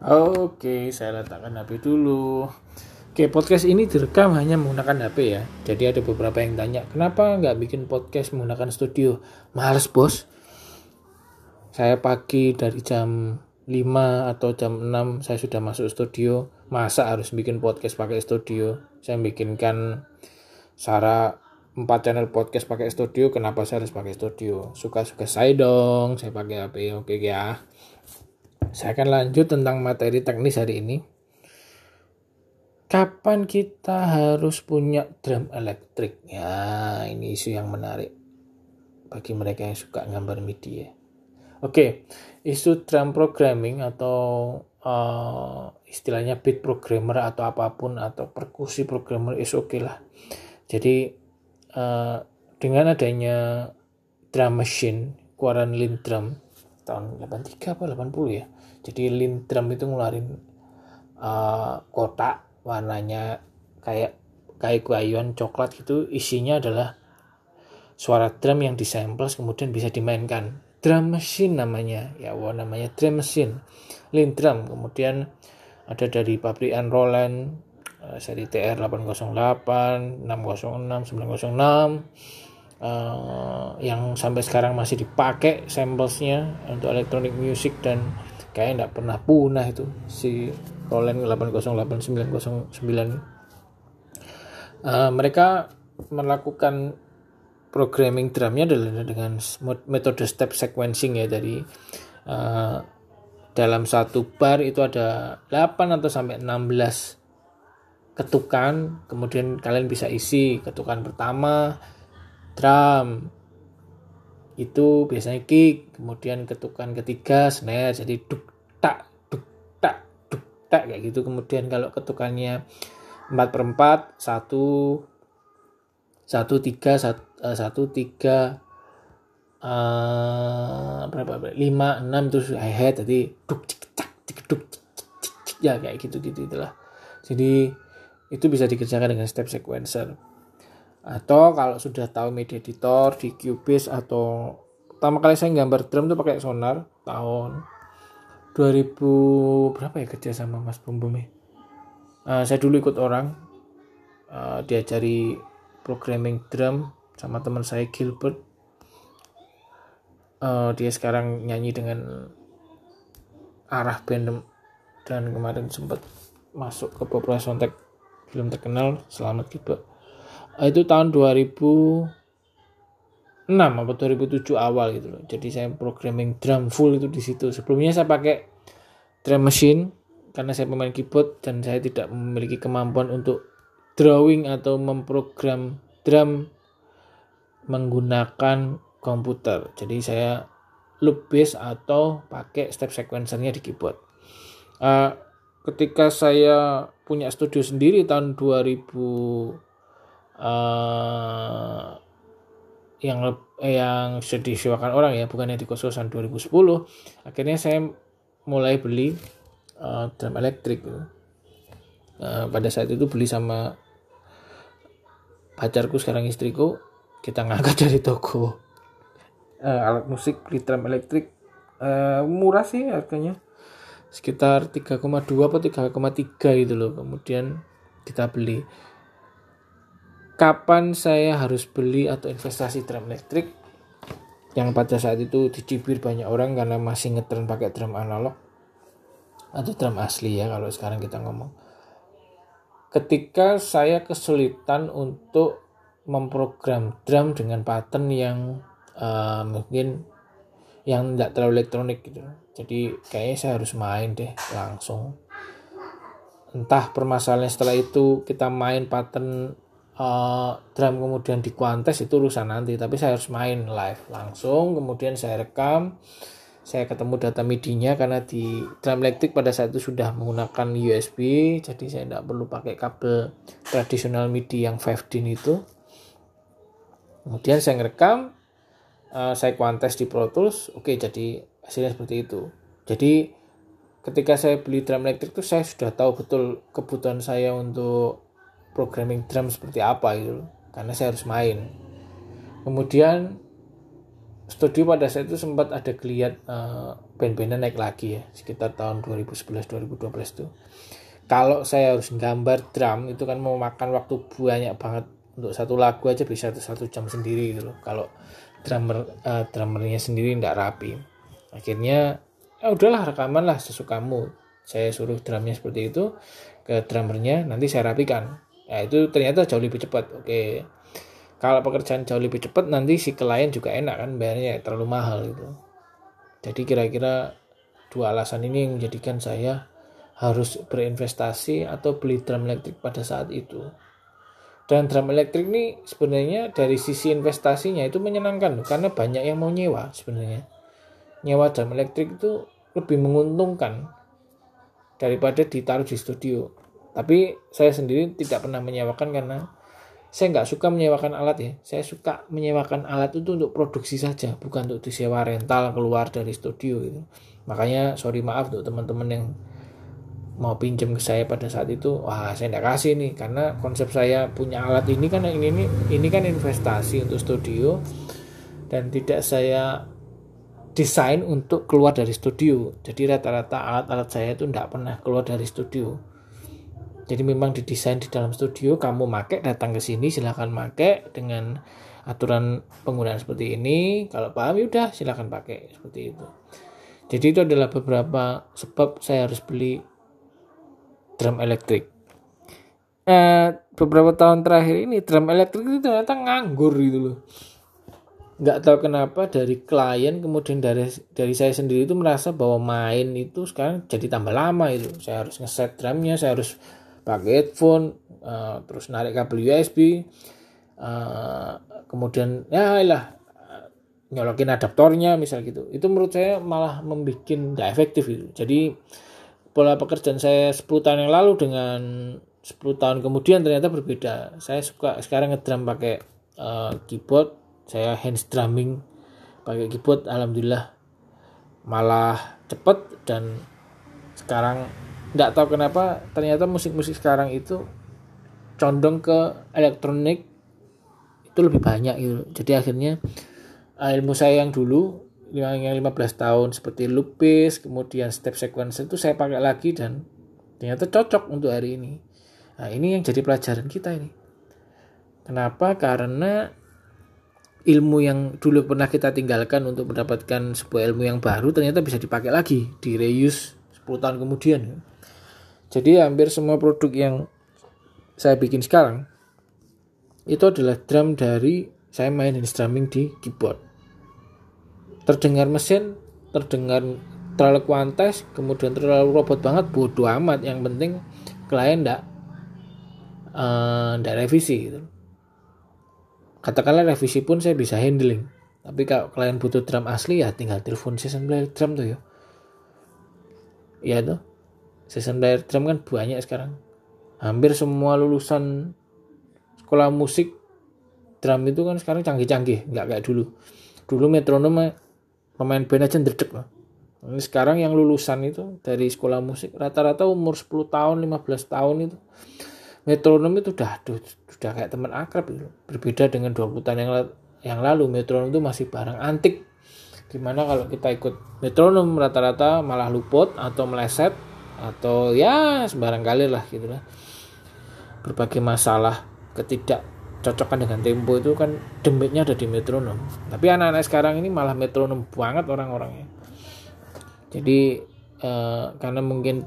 Oke, saya letakkan HP dulu. Oke, podcast ini direkam hanya menggunakan HP ya. Jadi ada beberapa yang tanya, kenapa nggak bikin podcast menggunakan studio? Males bos. Saya pagi dari jam 5 atau jam 6 saya sudah masuk studio. Masa harus bikin podcast pakai studio? Saya bikinkan Sarah 4 channel podcast pakai studio. Kenapa saya harus pakai studio? Suka-suka saya dong. Saya pakai HP. Oke ya. Saya akan lanjut tentang materi teknis hari ini. Kapan kita harus punya drum elektrik? Ya, ini isu yang menarik bagi mereka yang suka gambar MIDI ya. Oke, isu drum programming atau uh, istilahnya beat programmer atau apa pun atau perkusi programmer is oke okay lah. Jadi uh, dengan adanya drum machine, keluaran Lin Drum tahun 83 apa 80 ya. Jadi Lindrum itu ngeluarin uh, kotak warnanya kayak kayak guayuan coklat gitu. Isinya adalah suara drum yang disamples kemudian bisa dimainkan. Drum machine namanya. Ya wah namanya drum machine. Lindrum kemudian ada dari pabrikan Roland uh, seri TR 808 606 906 uh, yang sampai sekarang masih dipakai samplesnya untuk electronic music dan kayak tidak pernah punah itu si Roland 808 909 uh, mereka melakukan programming drumnya adalah dengan metode step sequencing ya. Dari uh, dalam satu bar itu ada 8 atau sampai 16 ketukan. Kemudian kalian bisa isi ketukan pertama drum itu biasanya kick kemudian ketukan ketiga snare jadi duk tak duk tak duk tak kayak gitu. Kemudian kalau ketukannya empat per empat satu satu tiga eh, satu tiga uh, berapa lima enam terus hi hat jadi duk cik cak cik duk cik cik cik ya kayak gitu gitu itulah. Jadi itu bisa dikerjakan dengan step sequencer atau kalau sudah tahu media editor di Cubase atau pertama kali saya gambar drum tuh pakai sonar tahun 2000 berapa ya kerja sama Mas Bum Bum uh, saya dulu ikut orang uh, diajari programming drum sama teman saya Gilbert. Uh, dia sekarang nyanyi dengan arah band dan kemarin sempat masuk ke beberapa soundtrack film terkenal Selamat Gilbert itu tahun 2006 atau 2007 awal gitu loh. Jadi saya programming drum full itu di situ. Sebelumnya saya pakai drum machine karena saya pemain keyboard dan saya tidak memiliki kemampuan untuk drawing atau memprogram drum menggunakan komputer. Jadi saya loop bass atau pakai step sequencernya di keyboard. Uh, ketika saya punya studio sendiri tahun 2000 uh, yang yang sudah disewakan orang ya bukan yang di kos-kosan 2010 akhirnya saya mulai beli uh, drum elektrik uh, pada saat itu beli sama pacarku sekarang istriku kita ngangkat dari toko. Uh, alat musik beli drum elektrik uh, murah sih harganya. Sekitar 3,2 atau 3,3 gitu loh kemudian kita beli kapan saya harus beli atau investasi drum elektrik? Yang pada saat itu dicibir banyak orang karena masih ngetren pakai drum analog. Atau drum asli ya kalau sekarang kita ngomong. Ketika saya kesulitan untuk memprogram drum dengan pattern yang uh, mungkin yang tidak terlalu elektronik gitu. Jadi kayaknya saya harus main deh langsung. Entah permasalahannya setelah itu kita main pattern uh, drum kemudian di kuantes itu urusan nanti tapi saya harus main live langsung kemudian saya rekam saya ketemu data MIDI-nya karena di drum elektrik pada saat itu sudah menggunakan USB jadi saya tidak perlu pakai kabel tradisional MIDI yang 5 din itu. Kemudian saya ngerekam uh, saya kuantes di Pro Tools oke jadi hasilnya seperti itu. Jadi ketika saya beli drum elektrik itu saya sudah tahu betul kebutuhan saya untuk programming drum seperti apa gitu karena saya harus main. Kemudian studio pada saat itu sempat ada kelihat uh, band-bandnya naik lagi ya sekitar tahun 2011-2012 tuh. Kalau saya harus gambar drum itu kan mau makan waktu banyak banget. Untuk satu lagu aja bisa satu jam sendiri gitu loh. Kalau drummer uh, drummernya sendiri tidak rapi. Akhirnya ya udahlah rekaman lah sesukamu. Saya suruh drumnya seperti itu ke drummernya nanti saya rapikan ya itu ternyata jauh lebih cepat oke kalau pekerjaan jauh lebih cepat nanti si klien juga enak kan bayarnya terlalu mahal gitu jadi kira-kira dua alasan ini yang menjadikan saya harus berinvestasi atau beli drum elektrik pada saat itu. Dan drum elektrik ini sebenarnya dari sisi investasinya itu menyenangkan karena banyak yang mau nyewa sebenarnya. Nyewa drum elektrik itu lebih menguntungkan daripada ditaruh di studio. Tapi saya sendiri tidak pernah menyewakan karena saya nggak suka menyewakan alat ya. Saya suka menyewakan alat itu untuk produksi saja, bukan untuk disewa rental keluar dari studio gitu. Makanya sorry maaf untuk teman-teman yang mau pinjam ke saya pada saat itu wah saya tidak kasih nih karena konsep saya punya alat ini kan ini ini ini kan investasi untuk studio dan tidak saya desain untuk keluar dari studio jadi rata-rata alat-alat saya itu tidak pernah keluar dari studio jadi memang didesain di dalam studio kamu make datang ke sini silahkan make dengan aturan penggunaan seperti ini kalau paham ya udah silahkan pakai seperti itu jadi itu adalah beberapa sebab saya harus beli drum elektrik. Eh, beberapa tahun terakhir ini drum elektrik itu ternyata nganggur gitu loh. Nggak tahu kenapa dari klien kemudian dari dari saya sendiri itu merasa bahwa main itu sekarang jadi tambah lama itu. Saya harus ngeset drumnya, saya harus pakai headphone, uh, terus narik kabel USB, uh, eh, kemudian ya lah nyolokin adaptornya misal gitu. Itu menurut saya malah membuat nggak efektif itu. Jadi pola pekerjaan saya 10 tahun yang lalu dengan 10 tahun kemudian ternyata berbeda. Saya suka sekarang ngedrum pakai uh, keyboard, saya hands drumming pakai keyboard alhamdulillah malah cepet dan sekarang tidak tahu kenapa ternyata musik-musik sekarang itu condong ke elektronik itu lebih banyak gitu. Jadi akhirnya ilmu saya yang dulu yang 15 tahun seperti lupis kemudian step sequence itu saya pakai lagi dan ternyata cocok untuk hari ini. Nah ini yang jadi pelajaran kita ini. Kenapa? Karena ilmu yang dulu pernah kita tinggalkan untuk mendapatkan sebuah ilmu yang baru ternyata bisa dipakai lagi di reuse 10 tahun kemudian jadi hampir semua produk yang saya bikin sekarang itu adalah drum dari saya main strumming di keyboard. Terdengar mesin terdengar terlalu kuantas kemudian terlalu robot banget bodoh amat. Yang penting klien ndak uh, ndak revisi gitu. Katakanlah revisi pun saya bisa handling. Tapi kalau klien butuh drum asli ya tinggal telepon season player drum tuh ya. Ya tuh season drum kan banyak sekarang. Hampir semua lulusan sekolah musik drum itu kan sekarang canggih-canggih nggak kayak dulu. Dulu metronom pemain band aja loh ini sekarang yang lulusan itu dari sekolah musik rata-rata umur 10 tahun 15 tahun itu metronom itu udah sudah kayak teman akrab itu. Berbeda dengan 20 tahun yang, yang lalu metronom itu masih barang antik. Di mana kalau kita ikut metronom rata-rata malah luput atau meleset atau ya sembarang kali lah gitu lah. Berbagai masalah ketidak cocokan dengan tempo itu kan demitnya ada di metronom. Tapi anak-anak sekarang ini malah metronom banget orang-orangnya jadi eh, karena mungkin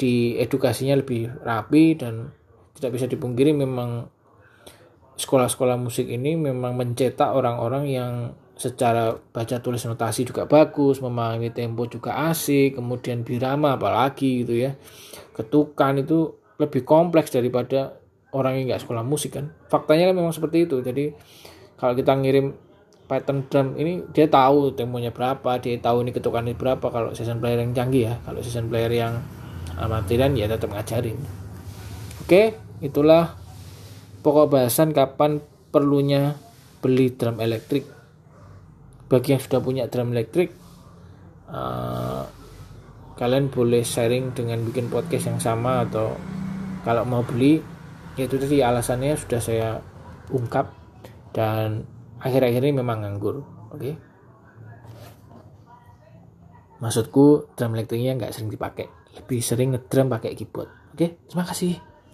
di edukasinya lebih rapi dan tidak bisa dipungkiri memang sekolah-sekolah musik ini memang mencetak orang-orang yang secara baca tulis notasi juga bagus, memahami tempo juga asik, kemudian birama apalagi gitu ya. Ketukan itu lebih kompleks daripada orang yang nggak sekolah musik kan. Faktanya kan memang seperti itu. Jadi kalau kita ngirim pattern drum ini dia tahu temponya berapa dia tahu ini ketukannya berapa. Kalau season player yang canggih ya kalau season player yang amatiran ya tetap ngajarin. Oke itulah pokok bahasan kapan perlunya beli drum elektrik bagi yang sudah punya drum elektrik uh, kalian boleh sharing dengan bikin podcast yang sama atau kalau mau beli itu tadi alasannya sudah saya ungkap dan akhir-akhir ini memang nganggur oke? Maksudku drum elektriknya nggak sering dipakai lebih sering ngedrum pakai keyboard oke? Terima kasih